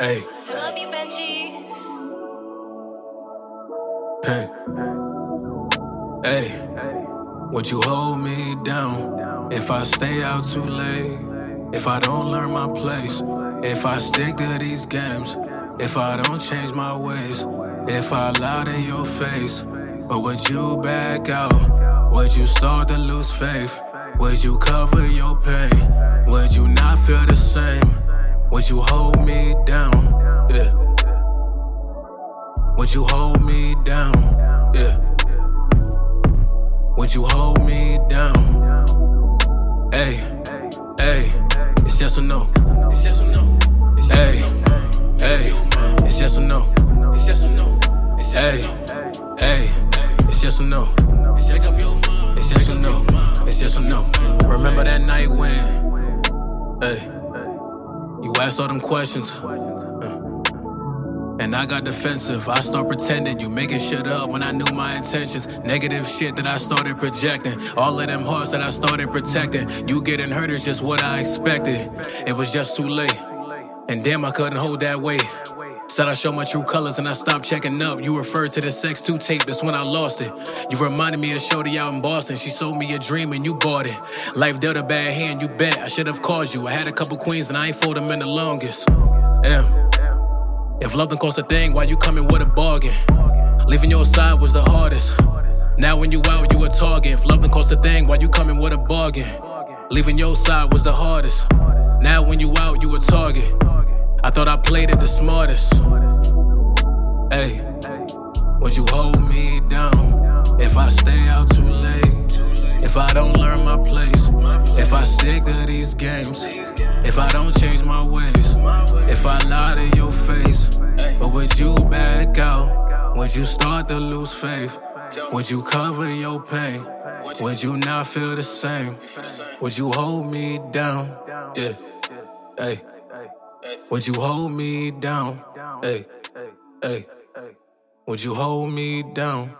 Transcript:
Hey, I love you, Benji. pen. Hey, would you hold me down if I stay out too late? If I don't learn my place? If I stick to these games? If I don't change my ways? If I lie to your face? Or would you back out? Would you start to lose faith? Would you cover your pain? Would you not feel the? Would you hold me down? Yeah. Would you hold me down? Yeah. Would you hold me down? Hey, hey, it's yes or no. It's yes or no. Hey, hey, it's yes or no. It's yes or no. Hey, hey, it's yes or no. It's yes or no. It's yes or no. Remember that night when, hey, asked all them questions. And I got defensive. I start pretending you making shit up when I knew my intentions. Negative shit that I started projecting. All of them hearts that I started protecting. You getting hurt is just what I expected. It was just too late. And damn, I couldn't hold that weight. Said I show my true colors and I stopped checking up. You referred to the Sex 2 tape, that's when I lost it. You reminded me of Shorty out in Boston. She sold me a dream and you bought it. Life dealt a bad hand, you bet. I should have called you. I had a couple queens and I ain't fold them in the longest. If love don't cost a thing, why you coming with a bargain? Leaving your side was the hardest. Now when you out, you a target. If love don't cost a thing, why you coming with a bargain? Leaving your side was the hardest. Now when you out, you a target. I thought I played it the smartest. Hey, would you hold me down if I stay out too late? If I don't learn my place, if I stick to these games, if I don't change my ways, if I lie to your face, but would you back out? Would you start to lose faith? Would you cover your pain? Would you not feel the same? Would you hold me down? Yeah. Hey. Would you hold me down? Hey. Hey. Would you hold me down?